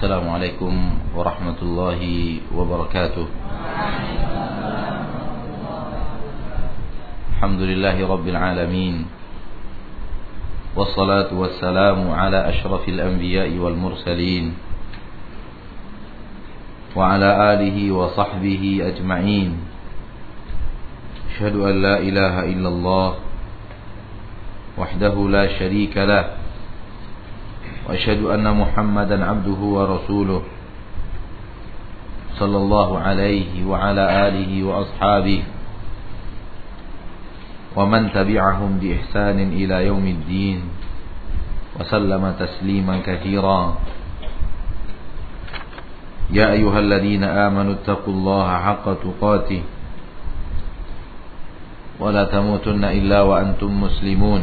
السلام عليكم ورحمة الله وبركاته. الحمد لله رب العالمين والصلاة والسلام على أشرف الأنبياء والمرسلين وعلى آله وصحبه أجمعين. أشهد أن لا إله إلا الله وحده لا شريك له وأشهد أن محمدا عبده ورسوله صلى الله عليه وعلى آله وأصحابه ومن تبعهم بإحسان إلى يوم الدين وسلم تسليما كثيرا. يا أيها الذين آمنوا اتقوا الله حق تقاته ولا تموتن إلا وأنتم مسلمون.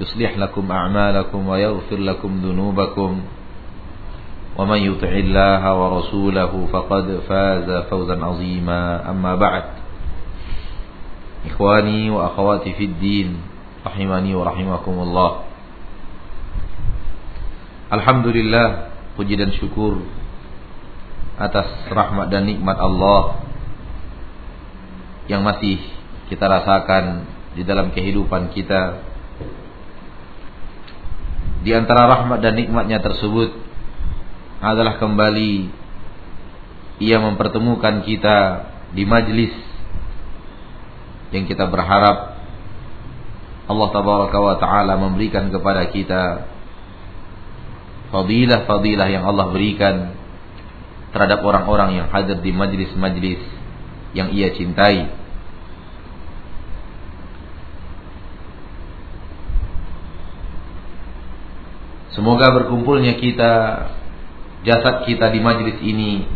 يصلح لكم أعمالكم ويغفر لكم ذنوبكم ومن يطع الله ورسوله فقد فاز فوزا عظيما أما بعد إخواني وأخواتي في الدين رحمني ورحمكم الله Alhamdulillah puji dan syukur atas rahmat dan nikmat Allah yang masih kita rasakan di dalam kehidupan kita di antara rahmat dan nikmatnya tersebut adalah kembali ia mempertemukan kita di majlis yang kita berharap Allah tabaraka wa taala memberikan kepada kita fadilah-fadilah yang Allah berikan terhadap orang-orang yang hadir di majlis-majlis yang ia cintai Semoga berkumpulnya kita jasad kita di majlis ini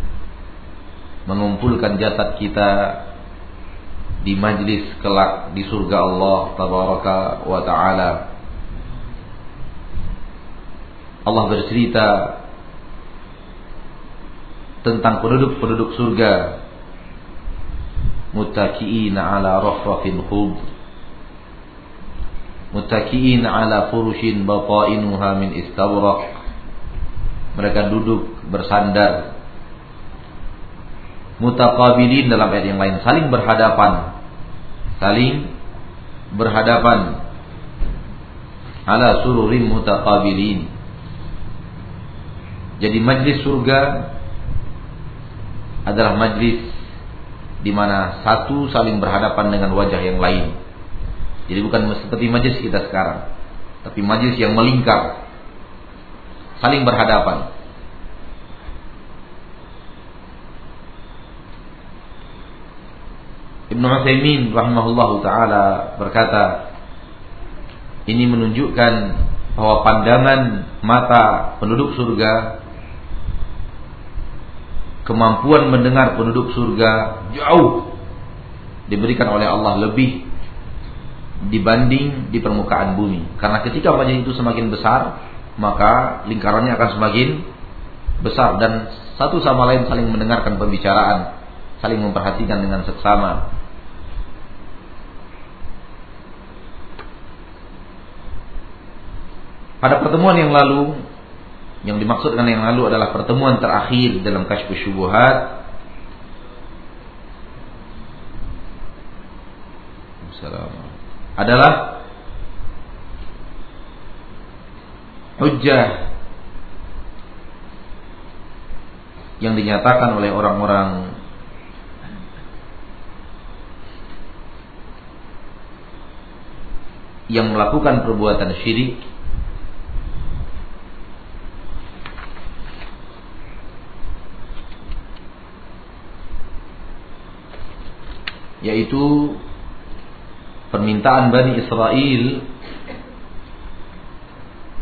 mengumpulkan jasad kita di majlis kelak di surga Allah tabaraka wa taala. Allah bercerita tentang penduduk-penduduk surga muttaqiina ala rafrafin khudr muttaki'in ala furushin batainuha min istabraq. Mereka duduk bersandar. Mutaqabilin dalam ayat yang lain. Saling berhadapan. Saling berhadapan. Ala sururin mutaqabilin. Jadi majlis surga adalah majlis di mana satu saling berhadapan dengan wajah yang lain jadi bukan seperti majlis kita sekarang, tapi majlis yang melingkar, saling berhadapan. Ibnu Utsaimin rahimahullahu taala berkata, ini menunjukkan bahwa pandangan mata penduduk surga kemampuan mendengar penduduk surga jauh diberikan oleh Allah lebih dibanding di permukaan bumi. Karena ketika wajah itu semakin besar, maka lingkarannya akan semakin besar dan satu sama lain saling mendengarkan pembicaraan, saling memperhatikan dengan seksama. Pada pertemuan yang lalu, yang dimaksudkan yang lalu adalah pertemuan terakhir dalam kasyfus syubuhat Assalamualaikum adalah hujjah yang dinyatakan oleh orang-orang yang melakukan perbuatan syirik. Yaitu permintaan Bani Israel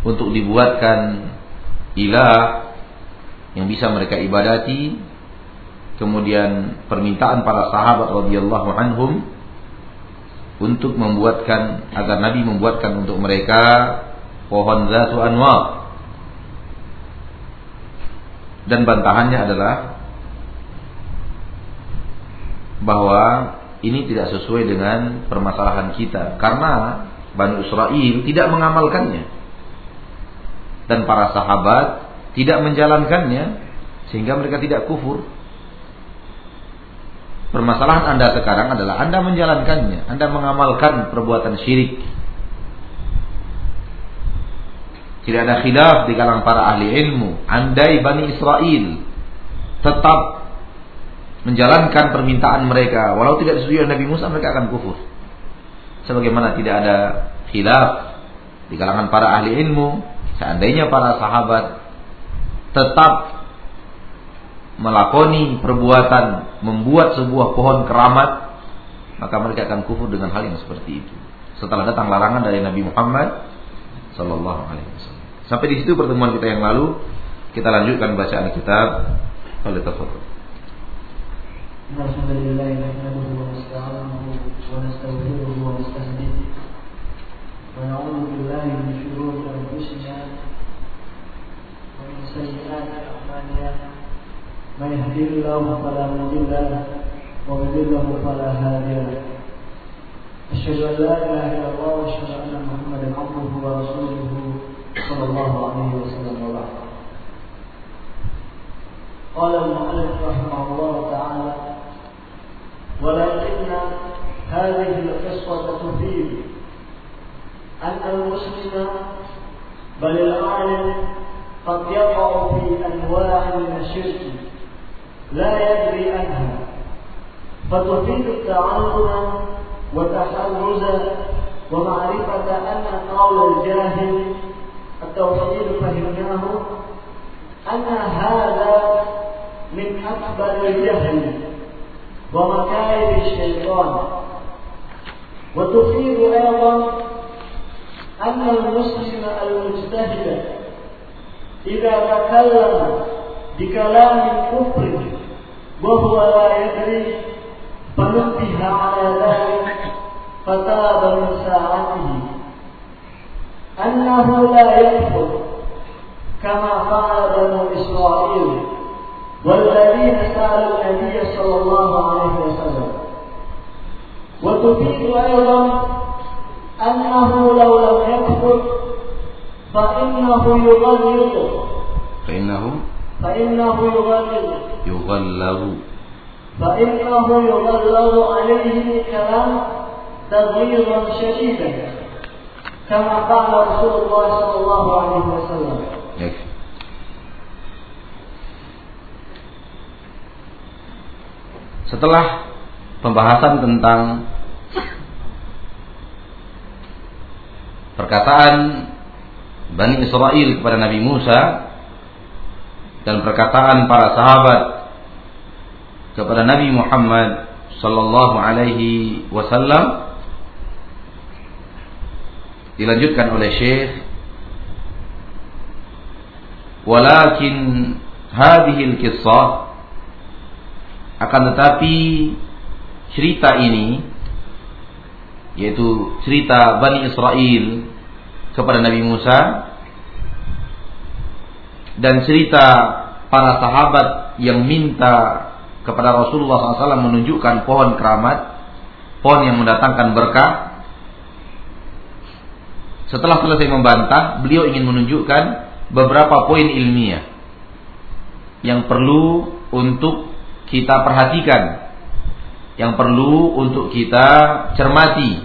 untuk dibuatkan ilah yang bisa mereka ibadati kemudian permintaan para sahabat radhiyallahu anhum untuk membuatkan agar Nabi membuatkan untuk mereka pohon zatu anwar. Dan bantahannya adalah bahwa ini tidak sesuai dengan permasalahan kita karena Bani Israel tidak mengamalkannya dan para sahabat tidak menjalankannya sehingga mereka tidak kufur. Permasalahan Anda sekarang adalah Anda menjalankannya, Anda mengamalkan perbuatan syirik. Tidak ada khilaf di kalangan para ahli ilmu. Andai Bani Israel tetap menjalankan permintaan mereka, walau tidak disetujui oleh Nabi Musa, mereka akan kufur. Sebagaimana tidak ada khilaf di kalangan para ahli ilmu, seandainya para sahabat tetap melakoni perbuatan membuat sebuah pohon keramat, maka mereka akan kufur dengan hal yang seperti itu. Setelah datang larangan dari Nabi Muhammad Sallallahu Alaihi Wasallam. Sampai di situ pertemuan kita yang lalu, kita lanjutkan bacaan kitab. Oleh الحمد لله نحمده ونستعينه ونستغفره ونستهديه. ونعوذ بالله من شرور أنفسنا ومن سيئات أعمالنا. من يهديه الله فلا مضل له ومن يضلل فلا هادي له. أشهد أن لا إله إلا الله وأشهد أن محمدا عبده ورسوله صلى الله عليه وسلم وبعد. قال المؤلف رحمه الله تعالى ولكن هذه القصة تفيد أن المسلم بل العالم قد يقع في أنواع من الشرك لا يدري عنها فتفيد التعلم وتحرزا ومعرفة أن قول الجاهل التوحيد فهمناه أن هذا من أكبر الجهل. ومكائد الشيطان وتفيد أيضا أن المسلم المجتهد إذا تكلم بكلام كفر وهو لا يدري فنبه على ذلك فتاب من ساعته أنه لا يكفر كما فعل بنو إسرائيل والذين سألوا النبي صلى الله عليه وسلم. وتفيد أيضا أنه لو لم يكفر فإنه يغلظ فإنه فإنه يغلظ يغلظ فإنه يغلظ عليه الكلام تغليظا شديدا كما قال رسول الله صلى الله عليه وسلم. Setelah pembahasan tentang perkataan Bani Israel kepada Nabi Musa dan perkataan para sahabat kepada Nabi Muhammad sallallahu alaihi wasallam dilanjutkan oleh Syekh walakin hadhihi al-qissah akan tetapi cerita ini yaitu cerita Bani Israel kepada Nabi Musa dan cerita para sahabat yang minta kepada Rasulullah SAW menunjukkan pohon keramat, pohon yang mendatangkan berkah. Setelah selesai membantah, beliau ingin menunjukkan beberapa poin ilmiah yang perlu untuk kita perhatikan, yang perlu untuk kita cermati.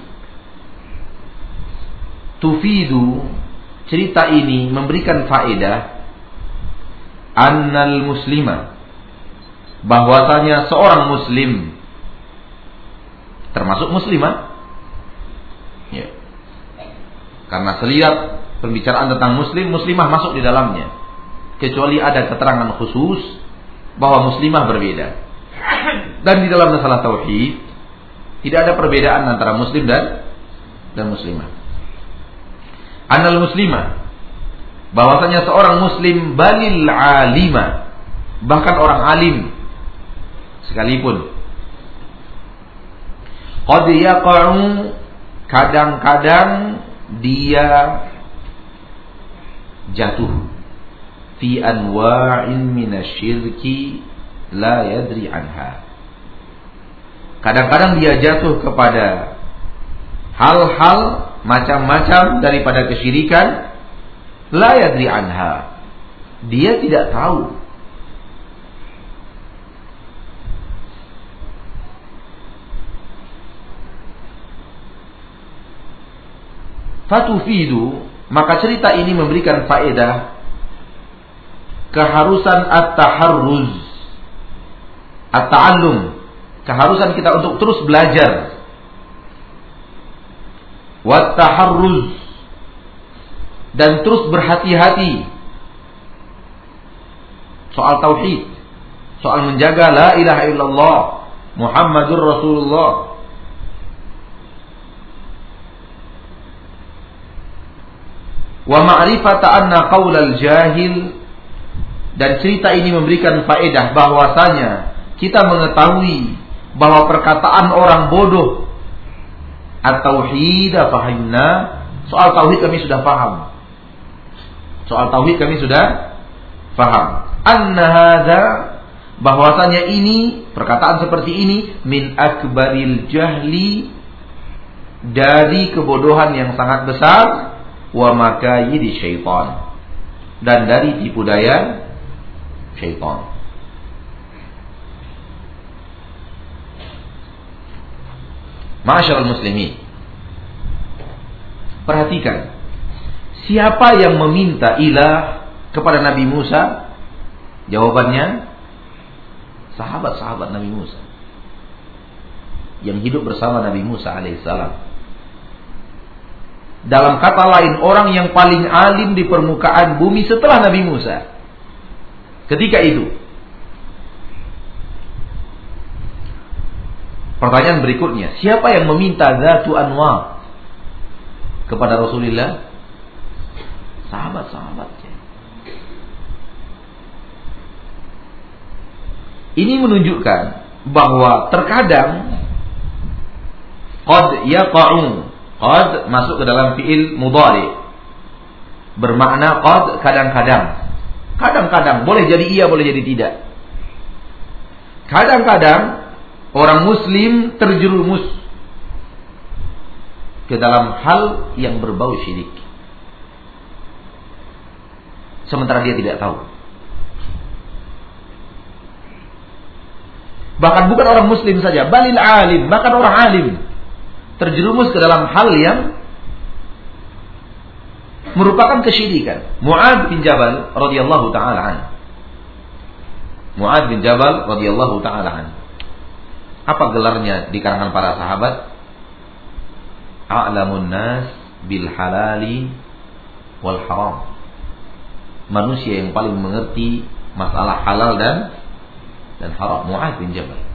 Tufidu cerita ini memberikan faedah annal muslima bahwasanya seorang muslim termasuk muslimah ya. karena selihat pembicaraan tentang muslim muslimah masuk di dalamnya kecuali ada keterangan khusus bahwa muslimah berbeda. Dan di dalam masalah tauhid tidak ada perbedaan antara muslim dan dan muslimah. Anal muslimah bahwasanya seorang muslim balil alima bahkan orang alim sekalipun. Qad yaqa'u kadang-kadang dia jatuh fi anwa'in minasyirki la yadri anha. Kadang-kadang dia jatuh kepada hal-hal macam-macam daripada kesyirikan la yadri anha. Dia tidak tahu fatufidu maka cerita ini memberikan faedah keharusan at-taharruz. At-ta'allum. Keharusan kita untuk terus belajar. Wat taharruz dan terus berhati-hati. Soal tauhid. Soal menjaga la ilaha illallah Muhammadur Rasulullah. Wa ma'rifata anna qaulal jahil dan cerita ini memberikan faedah bahwasanya kita mengetahui bahwa perkataan orang bodoh at-tauhid fahimna soal tauhid kami sudah paham. Soal tauhid kami sudah paham. Anna bahwasanya ini perkataan seperti ini min akbaril jahli dari kebodohan yang sangat besar wa makayidi syaitan. Dan dari tipu daya syaitan. Masyaallah muslimin. Perhatikan. Siapa yang meminta ilah kepada Nabi Musa? Jawabannya sahabat-sahabat Nabi Musa yang hidup bersama Nabi Musa alaihissalam. Dalam kata lain, orang yang paling alim di permukaan bumi setelah Nabi Musa. Ketika itu. Pertanyaan berikutnya, siapa yang meminta Zatu Anwar kepada Rasulullah? Sahabat-sahabatnya. Ini menunjukkan bahwa terkadang qad yaqa'u Qad masuk ke dalam fiil mudhari. Bermakna qad kadang-kadang. Kadang-kadang boleh jadi iya, boleh jadi tidak. Kadang-kadang orang muslim terjerumus ke dalam hal yang berbau syirik. Sementara dia tidak tahu. Bahkan bukan orang muslim saja, balil alim, bahkan orang alim terjerumus ke dalam hal yang merupakan kesyirikan. Mu'ad bin Jabal radhiyallahu taala an. Mu'ad bin Jabal radhiyallahu taala an. Apa gelarnya di kalangan para sahabat? A'lamun nas bil halali wal haram. Manusia yang paling mengerti masalah halal dan dan haram. Mu'ad bin Jabal.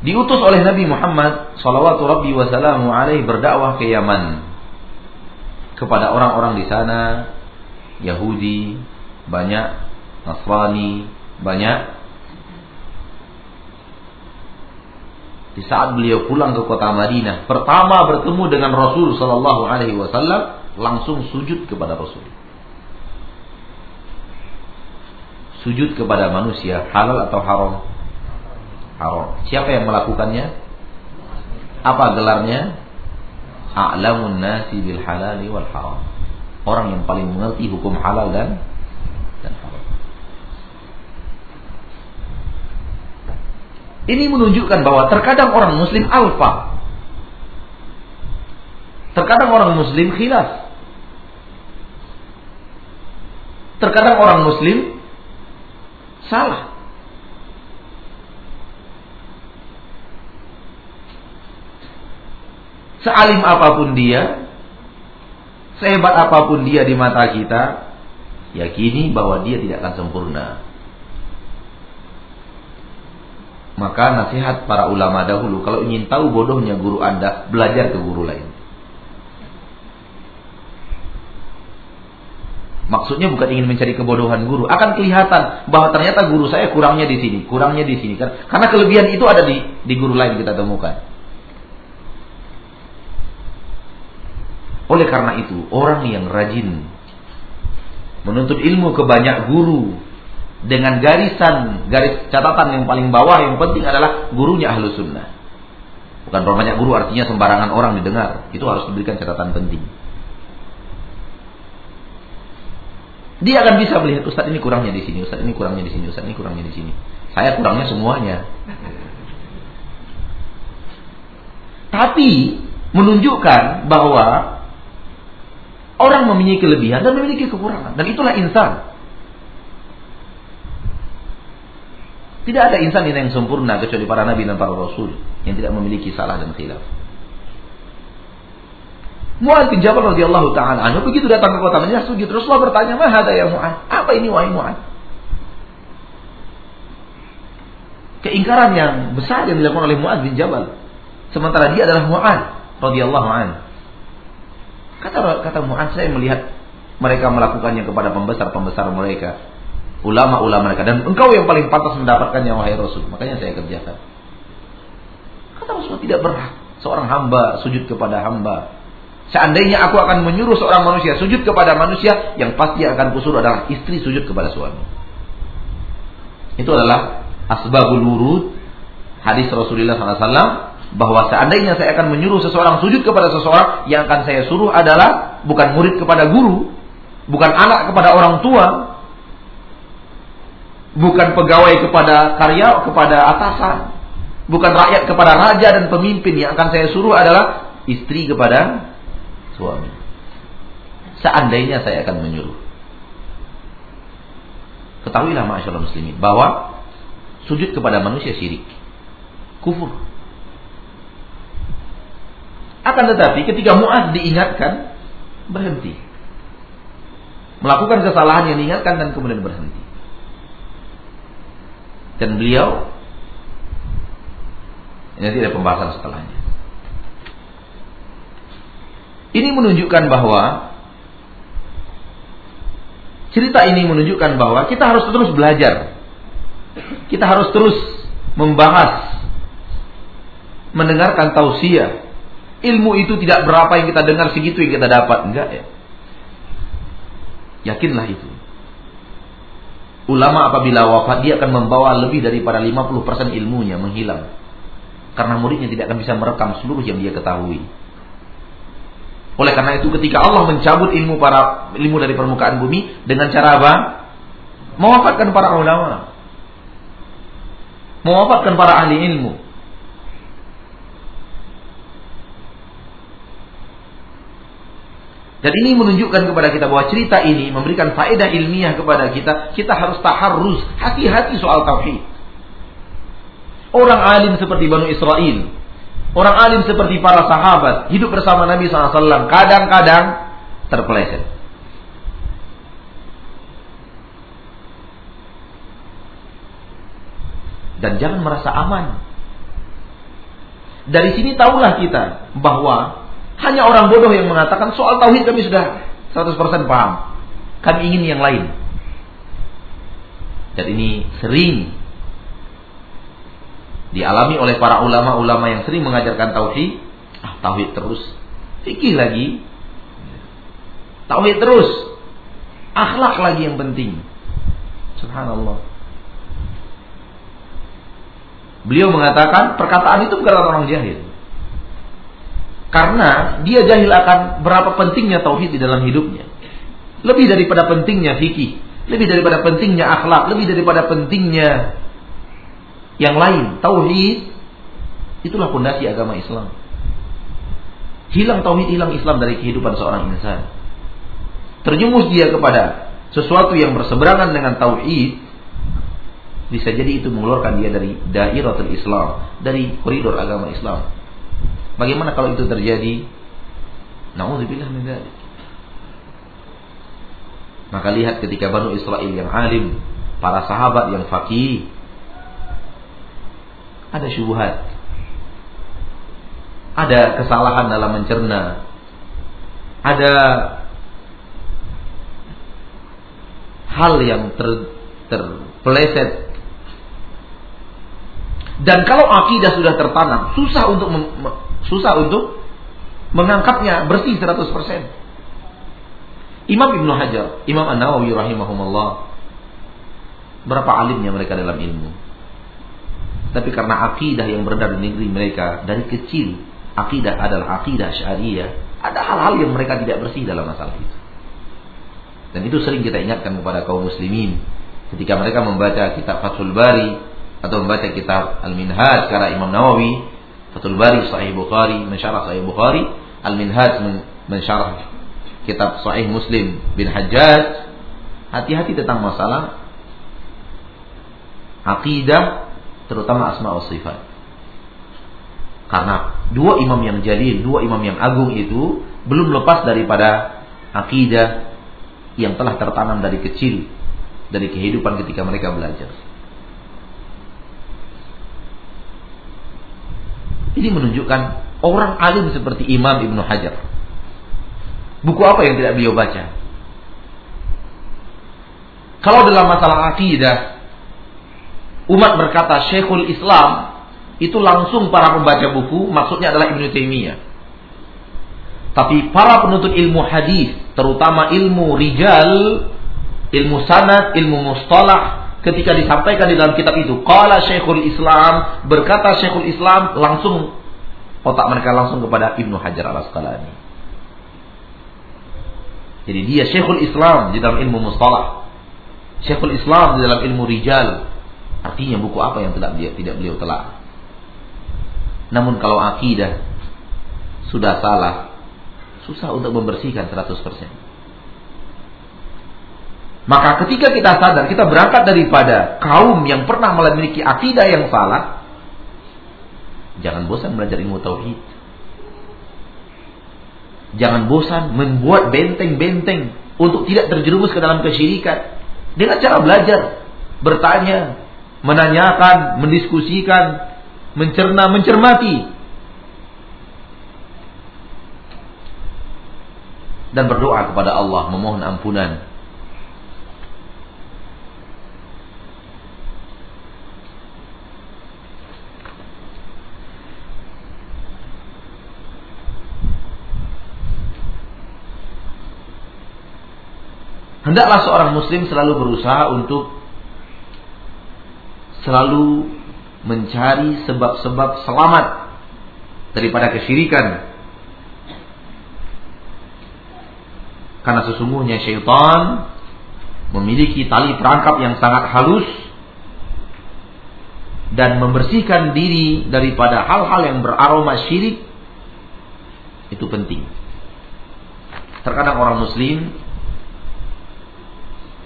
Diutus oleh Nabi Muhammad sallallahu rabbi wasallamu alaihi berdakwah ke Yaman. Kepada orang-orang di sana Yahudi banyak Nasrani banyak. Di saat beliau pulang ke kota Madinah pertama bertemu dengan Rasul sallallahu alaihi wasallam langsung sujud kepada Rasul. Sujud kepada manusia halal atau haram haram. Siapa yang melakukannya? Apa gelarnya? A'lamun nasi bil halali wal haram. Orang yang paling mengerti hukum halal dan dan haram. Ini menunjukkan bahwa terkadang orang muslim alfa. Terkadang orang muslim khilaf. Terkadang orang muslim salah. Sealim apa pun dia, sehebat apa pun dia di mata kita, yakini bahwa dia tidak akan sempurna. Maka nasihat para ulama dahulu, kalau ingin tahu bodohnya guru Anda, belajar ke guru lain. Maksudnya bukan ingin mencari kebodohan guru, akan kelihatan bahwa ternyata guru saya kurangnya di sini, kurangnya di sini kan. Karena kelebihan itu ada di di guru lain kita temukan. Oleh karena itu, orang yang rajin menuntut ilmu ke banyak guru dengan garisan, garis catatan yang paling bawah yang penting adalah gurunya ahlu sunnah. Bukan banyak guru artinya sembarangan orang didengar. Itu harus diberikan catatan penting. Dia akan bisa melihat Ustaz ini kurangnya di sini, Ustaz ini kurangnya di sini, Ustaz ini kurangnya di sini. Saya kurangnya semuanya. Tapi menunjukkan bahwa orang memiliki kelebihan dan memiliki kekurangan dan itulah insan. Tidak ada insan yang sempurna kecuali para nabi dan para rasul yang tidak memiliki salah dan khilaf. Mu'ad bin Jabal radhiyallahu taala anhu begitu datang ke kota Madinah sujud Rasulullah bertanya, "Ma hada ya Mu'ad?" Apa ini wahai Mu'ad? Keingkaran yang besar yang dilakukan oleh Mu'ad bin Jabal. Sementara dia adalah Mu'ad radhiyallahu anhu. Kata kata Mu'ad, saya melihat mereka melakukannya kepada pembesar-pembesar mereka, ulama-ulama mereka dan engkau yang paling pantas mendapatkannya wahai Rasul. Makanya saya kerjakan. Kata Rasulullah tidak berhak seorang hamba sujud kepada hamba Seandainya aku akan menyuruh seorang manusia sujud kepada manusia, yang pasti akan kusuruh adalah istri sujud kepada suami. Itu adalah asbabul wurud hadis Rasulullah SAW bahwa seandainya saya akan menyuruh seseorang sujud kepada seseorang, yang akan saya suruh adalah bukan murid kepada guru, bukan anak kepada orang tua, bukan pegawai kepada karya kepada atasan, bukan rakyat kepada raja dan pemimpin yang akan saya suruh adalah istri kepada suami. Seandainya saya akan menyuruh. Ketahuilah masyaallah muslimin bahwa sujud kepada manusia syirik. Kufur. Akan tetapi ketika Mu'ad diingatkan berhenti. Melakukan kesalahan yang diingatkan dan kemudian berhenti. Dan beliau ini tidak pembahasan setelahnya. Ini menunjukkan bahwa cerita ini menunjukkan bahwa kita harus terus belajar. Kita harus terus membahas, mendengarkan tausiah. Ilmu itu tidak berapa yang kita dengar segitu yang kita dapat, enggak ya? Yakinlah itu. Ulama apabila wafat dia akan membawa lebih daripada 50% ilmunya menghilang. Karena muridnya tidak akan bisa merekam seluruh yang dia ketahui. Oleh karena itu ketika Allah mencabut ilmu para ilmu dari permukaan bumi dengan cara apa? Mewafatkan para ulama. Mewafatkan para ahli ilmu. Dan ini menunjukkan kepada kita bahwa cerita ini memberikan faedah ilmiah kepada kita. Kita harus taharrus, hati-hati soal tauhid. Orang alim seperti Banu Israel Orang alim seperti para sahabat hidup bersama Nabi SAW kadang-kadang terpeleset. Dan jangan merasa aman. Dari sini tahulah kita bahwa hanya orang bodoh yang mengatakan soal tauhid kami sudah 100% paham. Kami ingin yang lain. Dan ini sering dialami oleh para ulama-ulama yang sering mengajarkan tauhid, ah tauhid terus, fikih lagi, tauhid terus, akhlak lagi yang penting. Subhanallah. Beliau mengatakan perkataan itu bukan orang jahil. Karena dia jahil akan berapa pentingnya tauhid di dalam hidupnya. Lebih daripada pentingnya fikih, lebih daripada pentingnya akhlak, lebih daripada pentingnya yang lain. Tauhid itulah pondasi agama Islam. Hilang tauhid, hilang Islam dari kehidupan seorang insan. Terjumus dia kepada sesuatu yang berseberangan dengan tauhid, bisa jadi itu mengeluarkan dia dari dairatul Islam, dari koridor agama Islam. Bagaimana kalau itu terjadi? Nauzubillah min dzalik. Maka lihat ketika Banu Israel yang alim, para sahabat yang faqih, ada syubhat. Ada kesalahan dalam mencerna. Ada hal yang ter, terpeleset. Dan kalau akidah sudah tertanam, susah untuk susah untuk mengangkatnya bersih 100%. Imam Ibnu Hajar, Imam An-Nawawi rahimahumullah berapa alimnya mereka dalam ilmu. Tapi karena akidah yang beredar di negeri mereka dari kecil, akidah adalah akidah syariah, ada hal-hal yang mereka tidak bersih dalam masalah itu. Dan itu sering kita ingatkan kepada kaum muslimin ketika mereka membaca kitab Fathul Bari atau membaca kitab Al-Minhaj karena Imam Nawawi, Fathul Bari Sahih Bukhari, mensyarah Sahih Bukhari, Al-Minhaj mensyarah kitab Sahih Muslim bin Hajjaj, hati-hati tentang masalah akidah terutama asma wa sifat. Karena dua imam yang jalil, dua imam yang agung itu belum lepas daripada akidah yang telah tertanam dari kecil dari kehidupan ketika mereka belajar. Ini menunjukkan orang alim seperti Imam Ibnu Hajar Buku apa yang tidak beliau baca? Kalau dalam masalah akidah, umat berkata Syekhul Islam, itu langsung para pembaca buku, maksudnya adalah Ibnu Taimiyah. Tapi para penuntut ilmu hadis, terutama ilmu rijal, ilmu sanad, ilmu mustalah, ketika disampaikan di dalam kitab itu, qala Syekhul Islam, berkata Syekhul Islam, langsung otak mereka langsung kepada Ibnu Hajar Al-Asqalani. Jadi dia Syekhul Islam di dalam ilmu mustalah. Syekhul Islam di dalam ilmu rijal. Artinya buku apa yang tidak beliau, tidak beliau telah. Namun kalau akidah sudah salah, susah untuk membersihkan 100%. Maka ketika kita sadar, kita berangkat daripada kaum yang pernah memiliki akidah yang salah, jangan bosan belajar ilmu tauhid. Jangan bosan membuat benteng-benteng untuk tidak terjerumus ke dalam kesyirikan. Dengan cara belajar, bertanya, menanyakan, mendiskusikan, mencerna, mencermati. Dan berdoa kepada Allah memohon ampunan Hendaklah seorang muslim selalu berusaha untuk selalu mencari sebab-sebab selamat daripada kesyirikan. Karena sesungguhnya syaitan memiliki tali perangkap yang sangat halus dan membersihkan diri daripada hal-hal yang beraroma syirik itu penting. Terkadang orang muslim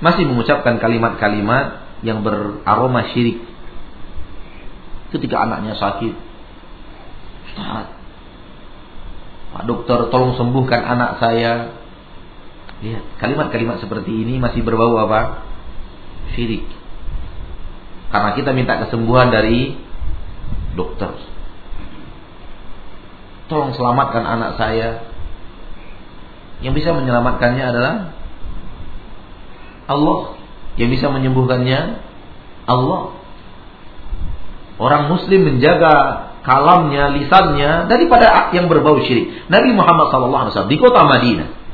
masih mengucapkan kalimat-kalimat yang beraroma syirik. Ketika anaknya sakit, Ustaz, Pak dokter tolong sembuhkan anak saya. Lihat, kalimat-kalimat seperti ini masih berbau apa? Syirik. Karena kita minta kesembuhan dari dokter. Tolong selamatkan anak saya. Yang bisa menyelamatkannya adalah Allah. Yang bisa menyembuhkannya Allah. Orang muslim menjaga kalamnya, lisannya daripada yang berbau syirik. Nabi Muhammad SAW di kota Madinah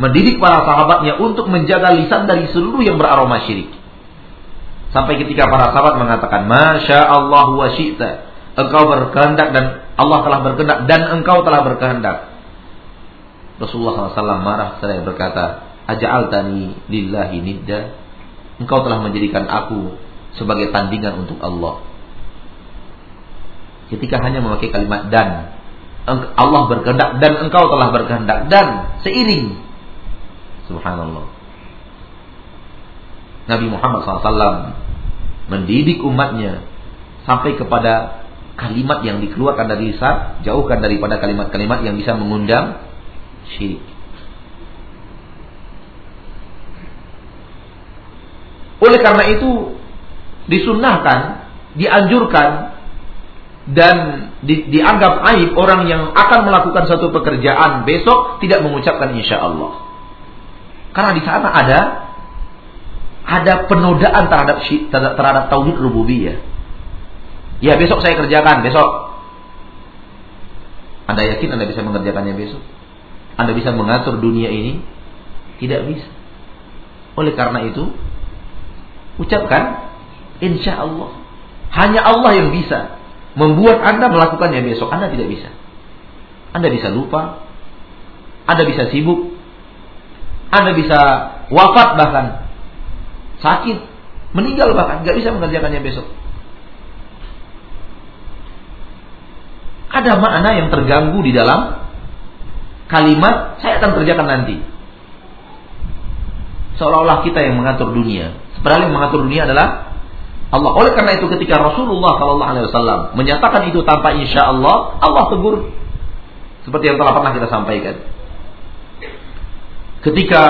mendidik para sahabatnya untuk menjaga lisan dari seluruh yang beraroma syirik. Sampai ketika para sahabat mengatakan, Masya Allah wa syi'ta. Engkau berkehendak dan Allah telah berkehendak dan engkau telah berkehendak. Rasulullah SAW marah seraya berkata, Aja'altani lillahi nidda. Engkau telah menjadikan aku sebagai tandingan untuk Allah. Ketika hanya memakai kalimat dan Allah berkehendak dan engkau telah berkehendak dan seiring. Subhanallah. Nabi Muhammad SAW mendidik umatnya sampai kepada kalimat yang dikeluarkan dari lisan jauhkan daripada kalimat-kalimat yang bisa mengundang syirik Oleh karena itu disunnahkan, dianjurkan dan di, dianggap aib orang yang akan melakukan satu pekerjaan besok tidak mengucapkan insya Allah. Karena di sana ada ada penodaan terhadap terhadap tauhid rububiyah. Ya besok saya kerjakan, besok. Anda yakin Anda bisa mengerjakannya besok? Anda bisa mengatur dunia ini? Tidak bisa. Oleh karena itu, ucapkan insya Allah. Hanya Allah yang bisa membuat Anda melakukannya besok. Anda tidak bisa. Anda bisa lupa, Anda bisa sibuk, Anda bisa wafat bahkan, sakit, meninggal bahkan, nggak bisa mengerjakannya besok. Ada makna yang terganggu di dalam kalimat saya akan kerjakan nanti. Seolah-olah kita yang mengatur dunia. Yang mengatur dunia adalah Allah. Oleh karena itu ketika Rasulullah Shallallahu Alaihi Wasallam menyatakan itu tanpa insya Allah, Allah tegur. Seperti yang telah pernah kita sampaikan. Ketika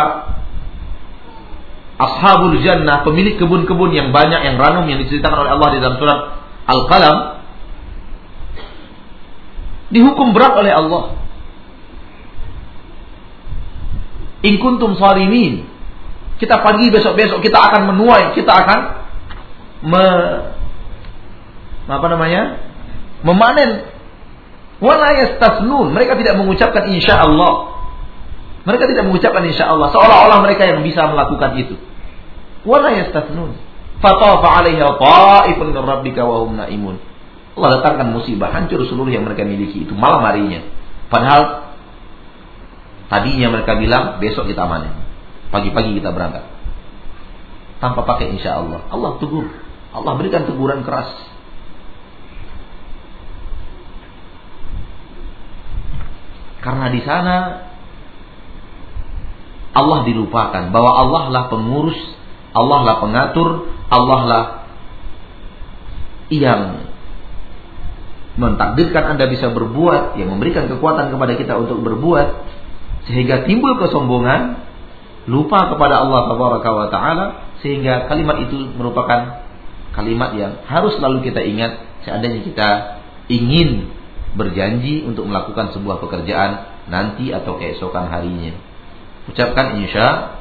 Ashabul Jannah, pemilik kebun-kebun yang banyak, yang ranum, yang diceritakan oleh Allah di dalam surat Al-Qalam, dihukum berat oleh Allah. In kuntum sarimin. Kita pagi besok-besok kita akan menuai, kita akan me, apa namanya? memanen. Wala yastasnun. Mereka tidak mengucapkan insya Allah. Mereka tidak mengucapkan insya Allah. Seolah-olah mereka yang bisa melakukan itu. Wala yastasnun. Fatafa alaiha ta'ifun min rabbika wa hum naimun. Allah datangkan musibah, hancur seluruh yang mereka miliki itu malam harinya. Padahal tadinya mereka bilang besok kita panen. Pagi-pagi kita berangkat. Tanpa pakai insya Allah. Allah tegur. Allah berikan teguran keras. Karena di sana Allah dilupakan bahwa Allah lah pengurus, Allah lah pengatur, Allah lah yang mentakdirkan Anda bisa berbuat, yang memberikan kekuatan kepada kita untuk berbuat, sehingga timbul kesombongan, lupa kepada Allah wa taala sehingga kalimat itu merupakan kalimat yang harus selalu kita ingat seandainya kita ingin berjanji untuk melakukan sebuah pekerjaan nanti atau keesokan harinya. Ucapkan insya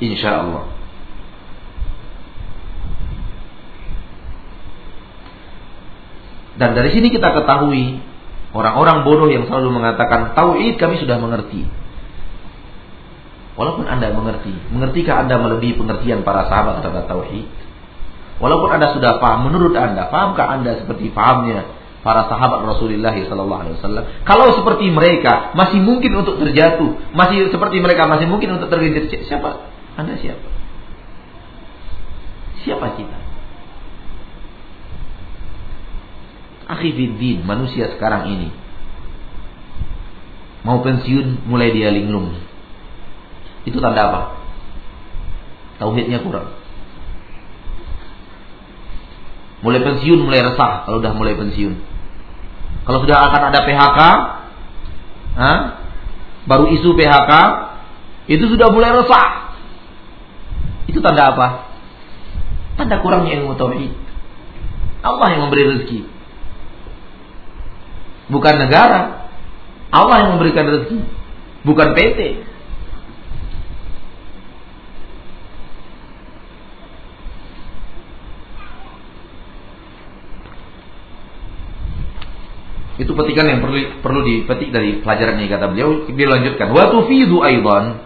insya Allah. Dan dari sini kita ketahui orang-orang bodoh yang selalu mengatakan tauhid kami sudah mengerti. Walaupun Anda mengerti, mengertikah Anda melebihi pengertian para sahabat terhadap tauhid? Walaupun Anda sudah paham, menurut Anda, pahamkah Anda seperti pahamnya para sahabat Rasulullah wasallam? Kalau seperti mereka masih mungkin untuk terjatuh, masih seperti mereka masih mungkin untuk tergelincir, siapa? Anda siapa? Siapa kita? Akhifiddin, manusia sekarang ini mau pensiun mulai dia linglung itu tanda apa? Tauhidnya kurang. Mulai pensiun, mulai resah kalau sudah mulai pensiun. Kalau sudah akan ada PHK, ha? baru isu PHK, itu sudah mulai resah. Itu tanda apa? Tanda kurangnya ilmu tauhid. Allah yang memberi rezeki. Bukan negara. Allah yang memberikan rezeki. Bukan PT. Itu petikan yang perlu perlu dipetik dari pelajaran ini kata beliau. Dia lanjutkan, wa tufidu aidan.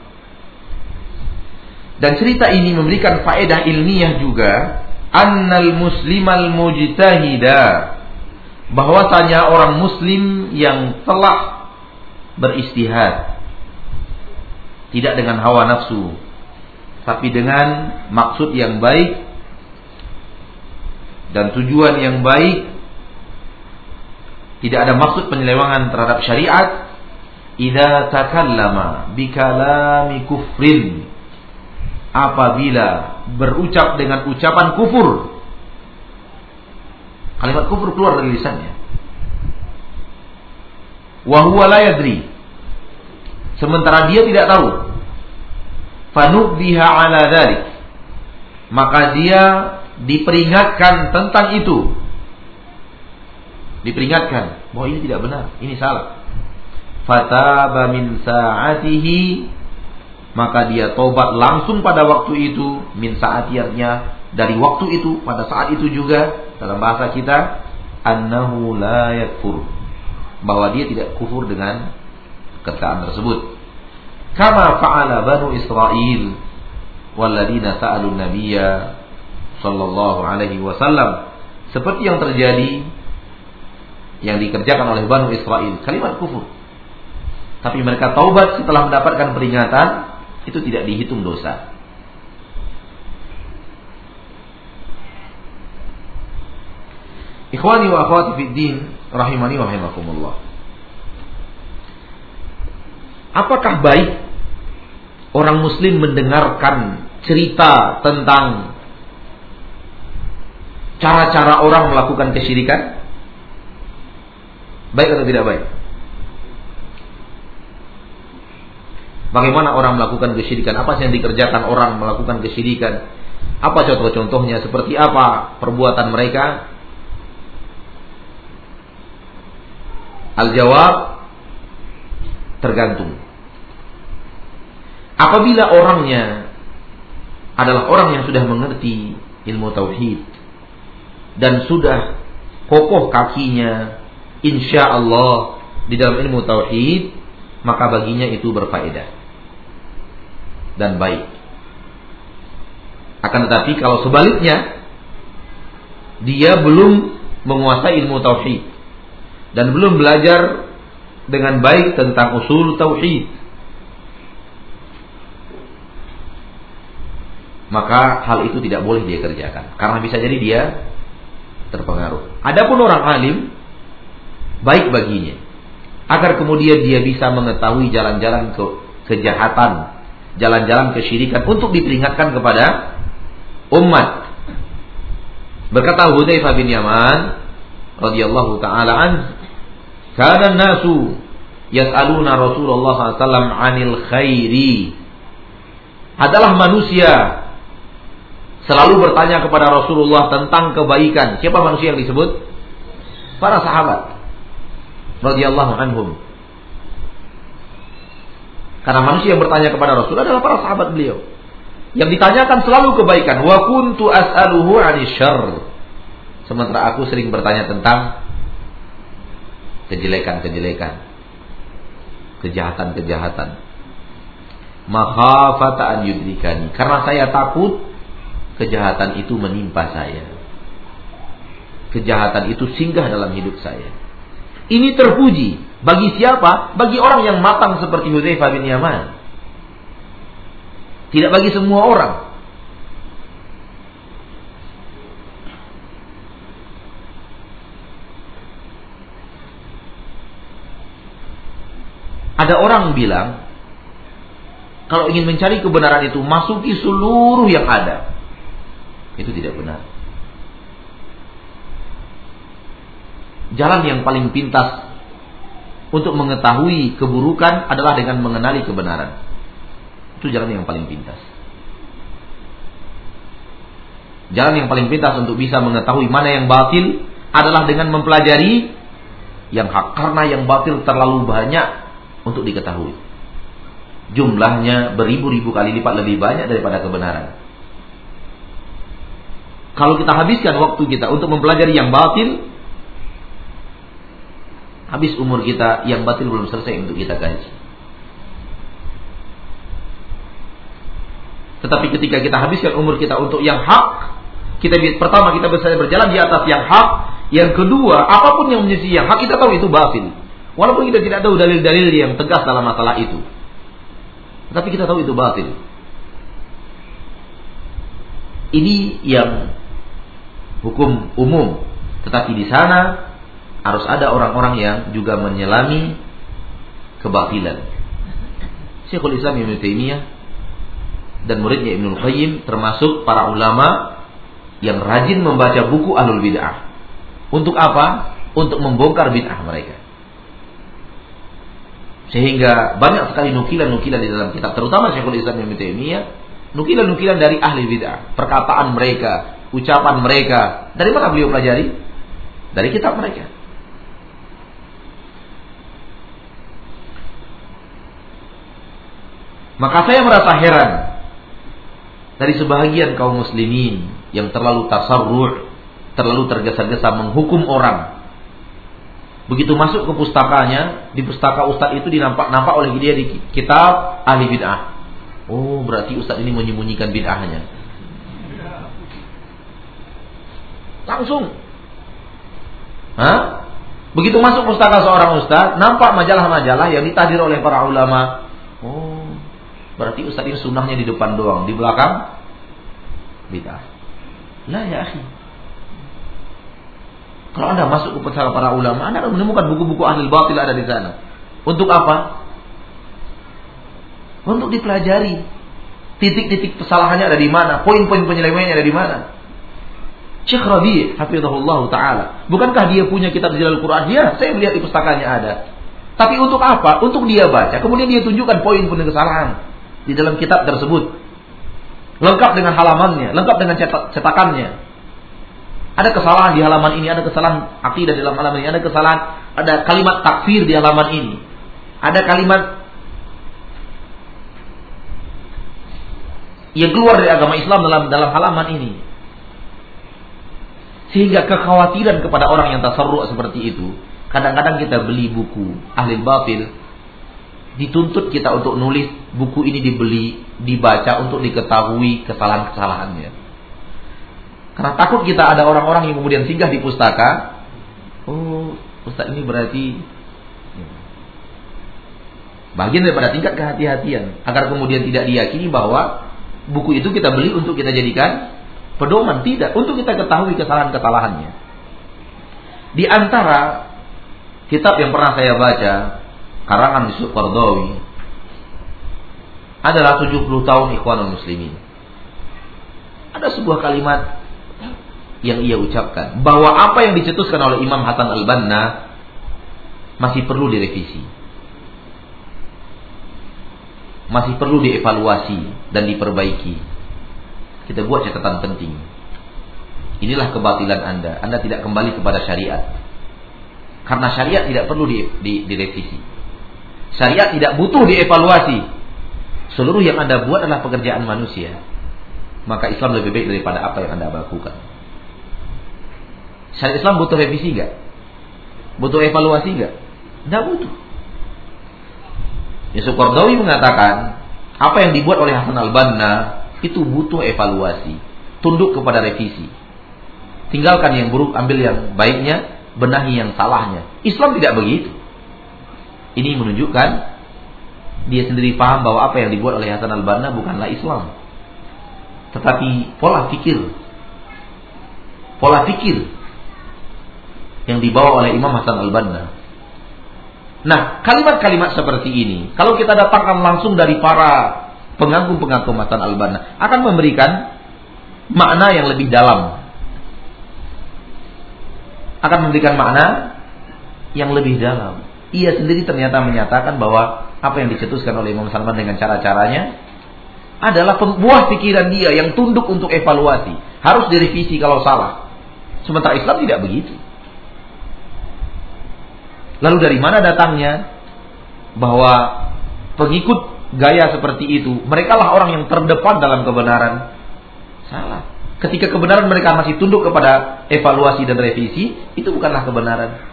Dan cerita ini memberikan faedah ilmiah juga annal muslimal mujtahida bahwasanya orang muslim yang telah beristihad tidak dengan hawa nafsu tapi dengan maksud yang baik dan tujuan yang baik tidak ada maksud penyelewangan terhadap syariat. Idza takallama bikalami kufrin. Apabila berucap dengan ucapan kufur. Kalimat kufur keluar dari lisannya. Wa huwa la yadri. Sementara dia tidak tahu. Fanubbiha ala dhalik. Maka dia diperingatkan tentang itu diperingatkan bahwa ini tidak benar, ini salah. Fataba min sa'atihi maka dia tobat langsung pada waktu itu min saatiyatnya dari waktu itu pada saat itu juga dalam bahasa kita annahu la yakfur bahwa dia tidak kufur dengan ketaan tersebut kama fa'ala banu Israel walladzina sa'alun nabiyya sallallahu alaihi wasallam seperti yang terjadi yang dikerjakan oleh Banu Israel kalimat kufur tapi mereka taubat setelah mendapatkan peringatan itu tidak dihitung dosa. Ikhwani wa akhwati fid din rahimani wa rahimakumullah. Apakah baik orang muslim mendengarkan cerita tentang cara-cara orang melakukan kesyirikan? Baik atau tidak baik? Bagaimana orang melakukan kesyirikan? Apa yang dikerjakan orang melakukan kesyirikan? Apa contoh-contohnya? Seperti apa perbuatan mereka? Al-jawab tergantung. Apabila orangnya adalah orang yang sudah mengerti ilmu tauhid dan sudah kokoh kakinya insya Allah di dalam ilmu tauhid maka baginya itu berfaedah dan baik. Akan tetapi kalau sebaliknya dia belum menguasai ilmu tauhid dan belum belajar dengan baik tentang usul tauhid maka hal itu tidak boleh dia kerjakan karena bisa jadi dia terpengaruh. Adapun orang alim baik baginya agar kemudian dia bisa mengetahui jalan-jalan ke kejahatan jalan-jalan kesyirikan untuk diperingatkan kepada umat. Berkata Hudzaifah bin Yaman radhiyallahu taala an, "Kana nasu yas'aluna Rasulullah SAW 'anil khairi." Adalah manusia selalu bertanya kepada Rasulullah tentang kebaikan. Siapa manusia yang disebut? Para sahabat radhiyallahu anhum. Karena manusia yang bertanya kepada Rasul adalah para sahabat beliau. Yang ditanyakan selalu kebaikan. Wa kuntu as'aluhu syarr. Sementara aku sering bertanya tentang kejelekan-kejelekan. Kejahatan-kejahatan. Makhafata an yudrikani. Karena saya takut kejahatan itu menimpa saya. Kejahatan itu singgah dalam hidup saya. Ini terpuji bagi siapa? Bagi orang yang matang seperti Hudzaifah bin Yaman. Tidak bagi semua orang. Ada orang bilang, kalau ingin mencari kebenaran itu, masuki seluruh yang ada. Itu tidak benar. Jalan yang paling pintas untuk mengetahui keburukan adalah dengan mengenali kebenaran. Itu jalan yang paling pintas. Jalan yang paling pintas untuk bisa mengetahui mana yang batil adalah dengan mempelajari yang hak. Karena yang batil terlalu banyak untuk diketahui. Jumlahnya beribu-ribu kali lipat lebih banyak daripada kebenaran. Kalau kita habiskan waktu kita untuk mempelajari yang batil, Habis umur kita yang batil belum selesai untuk kita kaji. Tetapi ketika kita habiskan umur kita untuk yang hak, kita pertama kita bisa berjalan di atas yang hak, yang kedua apa pun yang menjadi yang hak kita tahu itu batil. Walaupun kita tidak tahu dalil-dalil yang tegas dalam masalah itu. Tetapi kita tahu itu batil. Ini yang hukum umum. Tetapi di sana harus ada orang-orang yang juga menyelami kebatilan. Syekhul Islam Ibnu Taimiyah dan muridnya Ibnu Qayyim termasuk para ulama yang rajin membaca buku Ahlul Bid'ah. Untuk apa? Untuk membongkar bid'ah mereka. Sehingga banyak sekali nukilan-nukilan di dalam kitab, terutama Syekhul Islam Ibnu Taimiyah, nukilan-nukilan dari ahli bid'ah, perkataan mereka, ucapan mereka. Dari mana beliau pelajari? Dari kitab mereka. Maka saya merasa heran dari sebahagian kaum muslimin yang terlalu tasarruh, terlalu tergesa-gesa menghukum orang. Begitu masuk ke pustakanya, di pustaka ustaz itu dinampak-nampak oleh dia di kitab ahli bid'ah. Oh, berarti ustaz ini menyembunyikan bid'ahnya. Langsung. Hah? Begitu masuk pustaka seorang ustaz, nampak majalah-majalah yang ditahdir oleh para ulama. Berarti ustaz ini sunnahnya di depan doang, di belakang bid'ah. Lah ya akhi. Kalau Anda masuk ke pustaka para ulama, Anda akan menemukan buku-buku ahli batil ada di sana. Untuk apa? Untuk dipelajari. Titik-titik kesalahannya ada di mana, poin-poin penyelewengannya ada di mana. Syekh Rabi' hafizahullah taala. Bukankah dia punya kitab Jalal Quran? Dia, saya melihat di pustakanya ada. Tapi untuk apa? Untuk dia baca. Kemudian dia tunjukkan poin-poin kesalahan di dalam kitab tersebut. Lengkap dengan halamannya, lengkap dengan cetakannya. Ada kesalahan di halaman ini, ada kesalahan akidah di dalam halaman ini, ada kesalahan, ada kalimat takfir di halaman ini. Ada kalimat yang keluar dari agama Islam dalam dalam halaman ini. Sehingga kekhawatiran kepada orang yang tasarruf seperti itu, kadang-kadang kita beli buku ahli batil, dituntut kita untuk nulis buku ini dibeli, dibaca untuk diketahui kesalahan-kesalahannya. Karena takut kita ada orang-orang yang kemudian singgah di pustaka, oh, ustaz ini berarti bagian daripada tingkat kehati-hatian agar kemudian tidak diyakini bahwa buku itu kita beli untuk kita jadikan pedoman tidak untuk kita ketahui kesalahan-kesalahannya. Di antara kitab yang pernah saya baca karangan di Qardawi adalah 70 tahun Ikhwanul Muslimin. Ada sebuah kalimat yang ia ucapkan bahwa apa yang dicetuskan oleh Imam Hasan Al-Banna masih perlu direvisi masih perlu dievaluasi dan diperbaiki. Kita buat catatan penting. Inilah kebatilan Anda. Anda tidak kembali kepada syariat. Karena syariat tidak perlu di, di, direvisi. Syariat tidak butuh dievaluasi. Seluruh yang Anda buat adalah pekerjaan manusia. Maka Islam lebih baik daripada apa yang Anda lakukan. Syariat Islam butuh revisi enggak? Butuh evaluasi enggak? Tidak butuh. Yusuf Qardawi mengatakan apa yang dibuat oleh Hasan al-Banna itu butuh evaluasi, tunduk kepada revisi. Tinggalkan yang buruk, ambil yang baiknya, benahi yang salahnya. Islam tidak begitu. Ini menunjukkan dia sendiri paham bahwa apa yang dibuat oleh Hasan al-Banna bukanlah Islam. Tetapi pola pikir pola pikir yang dibawa oleh Imam Hasan al-Banna Nah, kalimat-kalimat seperti ini, kalau kita datangkan langsung dari para pengagum-pengagum Matan Al-Banna, akan memberikan makna yang lebih dalam. Akan memberikan makna yang lebih dalam. Ia sendiri ternyata menyatakan bahwa apa yang dicetuskan oleh Imam Salman dengan cara-caranya adalah buah pikiran dia yang tunduk untuk evaluasi. Harus direvisi kalau salah. Sementara Islam tidak begitu. Lalu dari mana datangnya bahwa pengikut gaya seperti itu, mereka lah orang yang terdepan dalam kebenaran. Salah. Ketika kebenaran mereka masih tunduk kepada evaluasi dan revisi, itu bukanlah kebenaran.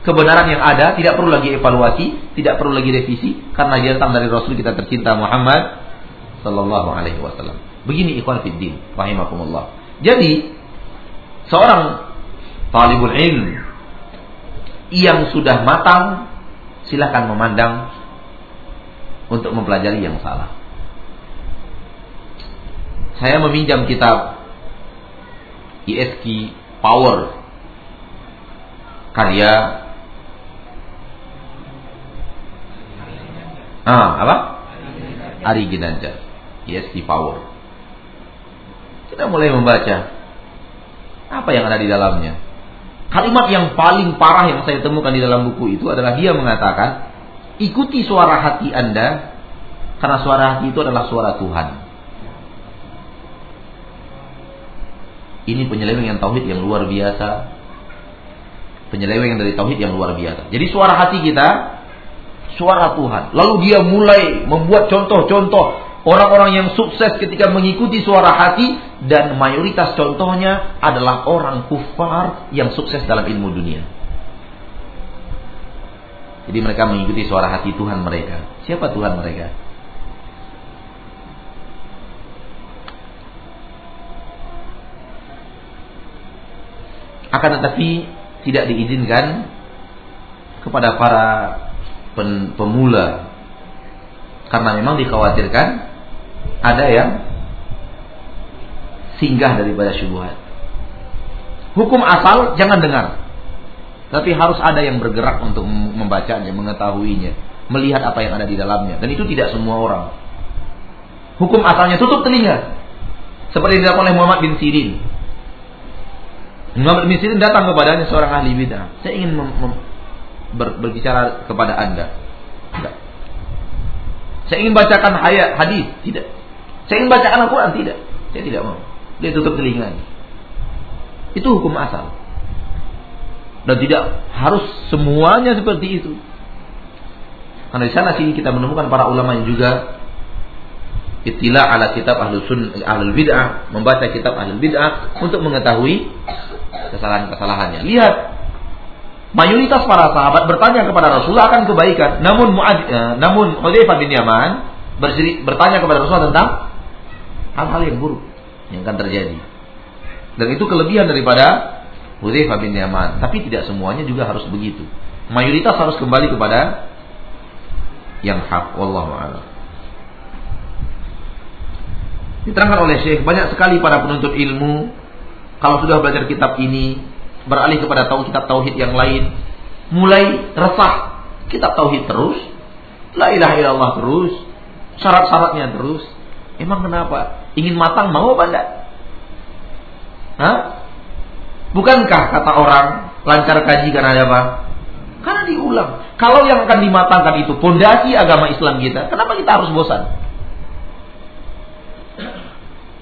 Kebenaran yang ada tidak perlu lagi evaluasi, tidak perlu lagi revisi karena dia datang dari Rasul kita tercinta Muhammad sallallahu alaihi wasallam. Begini ikhwan fiddin, rahimakumullah. Jadi seorang talibul ilm yang sudah matang silakan memandang untuk mempelajari yang salah. Saya meminjam kitab ISK Power karya ah apa? Ari Ginanjar ISK Power. Kita mulai membaca apa yang ada di dalamnya. Kalimat yang paling parah yang saya temukan di dalam buku itu adalah dia mengatakan, ikuti suara hati Anda, karena suara hati itu adalah suara Tuhan. Ini penyelewengan tauhid yang luar biasa. Penyelewengan dari tauhid yang luar biasa. Jadi suara hati kita, suara Tuhan. Lalu dia mulai membuat contoh-contoh orang-orang yang sukses ketika mengikuti suara hati dan mayoritas contohnya adalah orang kufar yang sukses dalam ilmu dunia. Jadi mereka mengikuti suara hati Tuhan mereka. Siapa Tuhan mereka? Akan tetapi tidak diizinkan kepada para pemula karena memang dikhawatirkan ada yang singgah daripada syubhat. Hukum asal jangan dengar. Tapi harus ada yang bergerak untuk membacanya, mengetahuinya, melihat apa yang ada di dalamnya. Dan itu tidak semua orang. Hukum asalnya tutup telinga. Seperti dilakukan oleh Muhammad bin Sirin. Muhammad bin Sirin datang kepadanya seorang ahli bid'ah. Saya ingin ber, berbicara kepada Anda. Tidak. Saya ingin bacakan ayat hadis, tidak. Saya ingin bacakan Al-Quran, tidak. Saya tidak mau. Dia tutup telinga. Itu hukum asal. Dan tidak harus semuanya seperti itu. Karena di sana sini kita menemukan para ulama yang juga Itilah ala kitab ahlul sun ahlul bid'ah, membaca kitab ahlul bid'ah untuk mengetahui kesalahan-kesalahannya. Lihat, mayoritas para sahabat bertanya kepada Rasulullah akan kebaikan. Namun Muad, eh, namun Hudzaifah bin Yaman bertanya kepada Rasulullah tentang hal-hal yang buruk yang akan terjadi. Dan itu kelebihan daripada Hudzaifah bin Yaman. Tapi tidak semuanya juga harus begitu. Mayoritas harus kembali kepada yang hak. Wallahu a'lam. Diterangkan oleh Syekh, banyak sekali para penuntut ilmu kalau sudah belajar kitab ini beralih kepada tahu kitab tauhid yang lain, mulai resah kitab tauhid terus, la ilaha illallah terus, syarat-syaratnya terus. Emang kenapa? Ingin matang mau apa enggak? Hah? Bukankah kata orang lancar kaji karena apa? Karena diulang. Kalau yang akan dimatangkan itu pondasi agama Islam kita, kenapa kita harus bosan?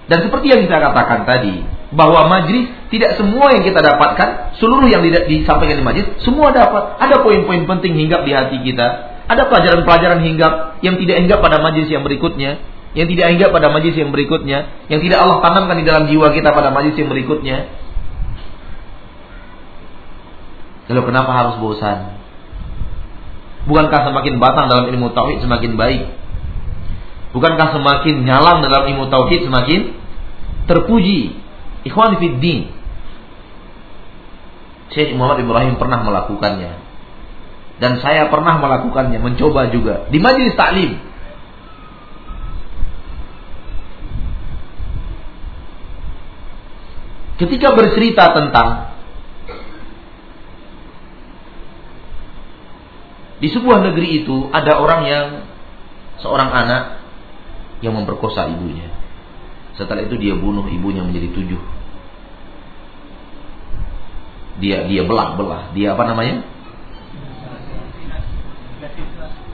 Dan seperti yang kita katakan tadi, bahwa majlis tidak semua yang kita dapatkan, seluruh yang disampaikan di majlis, semua dapat. Ada poin-poin penting hinggap di hati kita. Ada pelajaran-pelajaran hinggap yang tidak hinggap pada majlis yang berikutnya, yang tidak hinggap pada majlis yang berikutnya, yang tidak Allah tanamkan di dalam jiwa kita pada majlis yang berikutnya. Lalu kenapa harus bosan? Bukankah semakin batang dalam ilmu tauhid semakin baik? Bukankah semakin nyalang dalam ilmu tauhid semakin terpuji? Ikhwan Fiddin Syekh Muhammad Ibrahim pernah melakukannya dan saya pernah melakukannya, mencoba juga di majelis taklim. Ketika bercerita tentang di sebuah negeri itu ada orang yang seorang anak yang memperkosa ibunya. Setelah itu dia bunuh ibunya menjadi tujuh. Dia dia belah-belah. Dia apa namanya?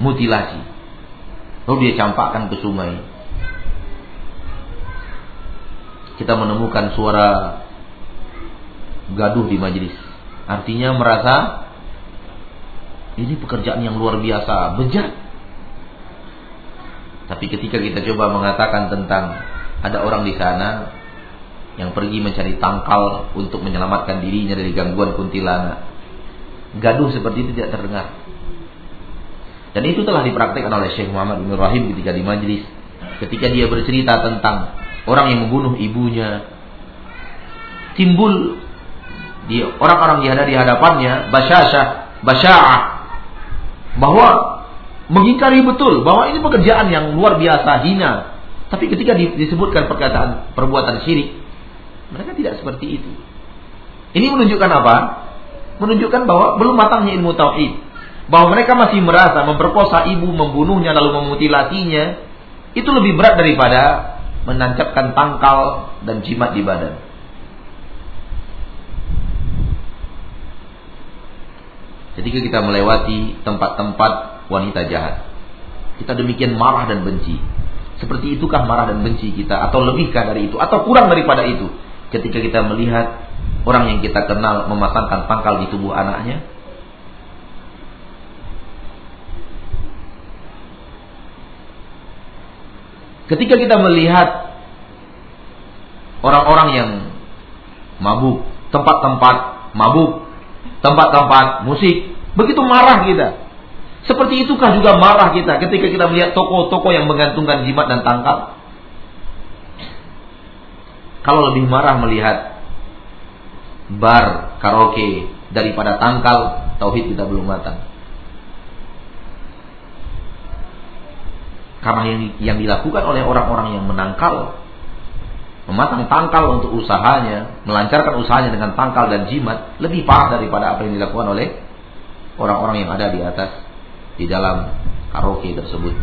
Mutilasi. Lalu dia campakkan ke sungai. Kita menemukan suara gaduh di majelis. Artinya merasa ini pekerjaan yang luar biasa, bejat. Tapi ketika kita coba mengatakan tentang ada orang di sana yang pergi mencari tangkal untuk menyelamatkan dirinya dari gangguan kuntilanak. Gaduh seperti itu tidak terdengar. Dan itu telah dipraktikkan oleh Syekh Muhammad bin Rahim ketika di majlis. Ketika dia bercerita tentang orang yang membunuh ibunya. Timbul orang-orang yang ada di hadapannya basyasah, basya'ah bahwa mengingkari betul bahwa ini pekerjaan yang luar biasa hina tapi ketika disebutkan perkataan perbuatan syirik, mereka tidak seperti itu. Ini menunjukkan apa? Menunjukkan bahwa belum matangnya ilmu tauhid. Bahwa mereka masih merasa memperkosa ibu, membunuhnya lalu memutilasinya itu lebih berat daripada menancapkan tangkal dan jimat di badan. Ketika kita melewati tempat-tempat wanita jahat. Kita demikian marah dan benci. Seperti itukah marah dan benci kita atau lebihkah dari itu atau kurang daripada itu ketika kita melihat orang yang kita kenal memasangkan pangkal di tubuh anaknya? Ketika kita melihat orang-orang yang mabuk, tempat-tempat mabuk, tempat-tempat musik, begitu marah kita. Seperti itukah juga marah kita ketika kita melihat toko-toko yang menggantungkan jimat dan tangkal? Kalau lebih marah melihat bar, karaoke daripada tangkal, tauhid kita belum matang. Karena yang, yang dilakukan oleh orang-orang yang menangkal mematang tangkal untuk usahanya, melancarkan usahanya dengan tangkal dan jimat lebih parah daripada apa yang dilakukan oleh orang-orang yang ada di atas di dalam karaoke tersebut.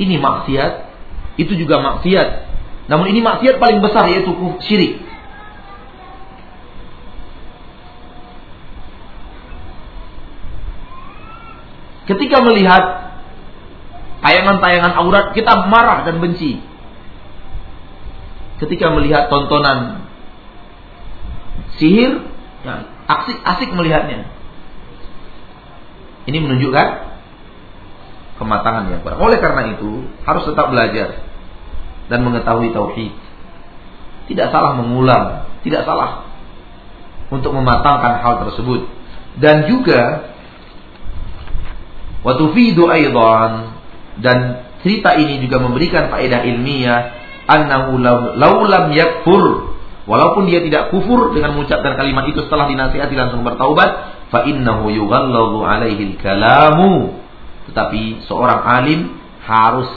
Ini maksiat, itu juga maksiat. Namun ini maksiat paling besar yaitu syirik. Ketika melihat tayangan-tayangan aurat kita marah dan benci ketika melihat tontonan sihir, ya, asik asik melihatnya. Ini menunjukkan kematangan yang kurang. Oleh karena itu, harus tetap belajar dan mengetahui tauhid. Tidak salah mengulang, tidak salah untuk mematangkan hal tersebut. Dan juga waktu fidu aidan dan cerita ini juga memberikan faedah ilmiah annahu laulam yakfur walaupun dia tidak kufur dengan mengucapkan kalimat itu setelah dinasihati langsung bertaubat fa innahu yughalladhu alaihi kalamu tetapi seorang alim harus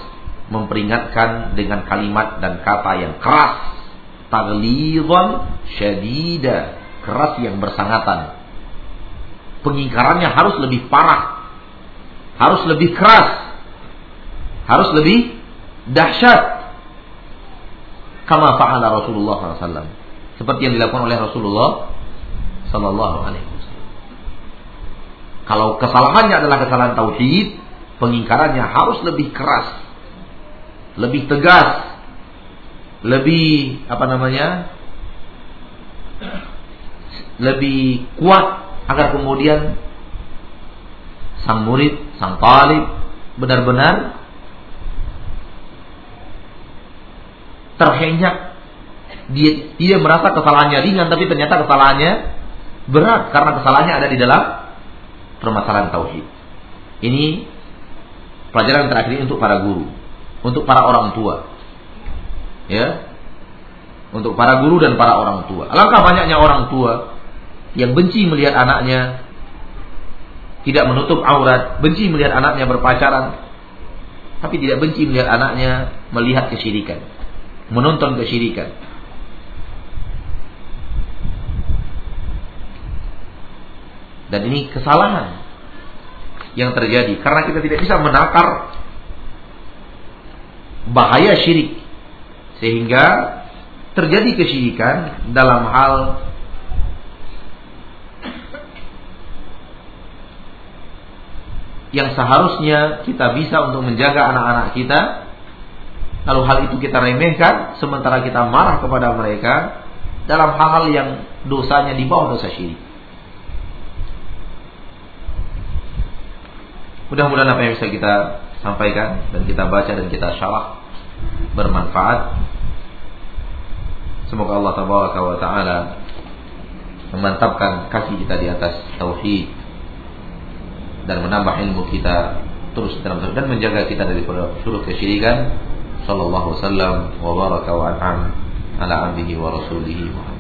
memperingatkan dengan kalimat dan kata yang keras. Taglidhan syadida. Keras yang bersangatan. Pengingkarannya harus lebih parah. Harus lebih keras. Harus lebih dahsyat. Kama fa'ala Rasulullah SAW. Seperti yang dilakukan oleh Rasulullah Sallallahu Alaihi. Kalau kesalahannya adalah kesalahan tauhid, pengingkarannya harus lebih keras, lebih tegas, lebih apa namanya, lebih kuat agar kemudian sang murid, sang talib benar-benar terhenyak. Dia dia merasa kesalahannya ringan tapi ternyata kesalahannya berat karena kesalahannya ada di dalam permasalahan tauhid. Ini pelajaran terakhir ini untuk para guru, untuk para orang tua. Ya. Untuk para guru dan para orang tua. Alangkah banyaknya orang tua yang benci melihat anaknya tidak menutup aurat, benci melihat anaknya berpacaran, tapi tidak benci melihat anaknya melihat kesyirikan menonton kesyirikan. Dan ini kesalahan yang terjadi. Karena kita tidak bisa menakar bahaya syirik. Sehingga terjadi kesyirikan dalam hal yang seharusnya kita bisa untuk menjaga anak-anak kita. Lalu hal itu kita remehkan sementara kita marah kepada mereka dalam hal-hal yang dosanya di bawah dosa syirik. Mudah-mudahan apa yang bisa kita sampaikan dan kita baca dan kita syarah bermanfaat. Semoga Allah tabaraka wa taala memantapkan kaki kita di atas tauhid dan menambah ilmu kita terus dalam dan menjaga kita dari seluruh kesyirikan sallallahu wasallam wa baraka wa an'am ala abdihi wa rasulihi Muhammad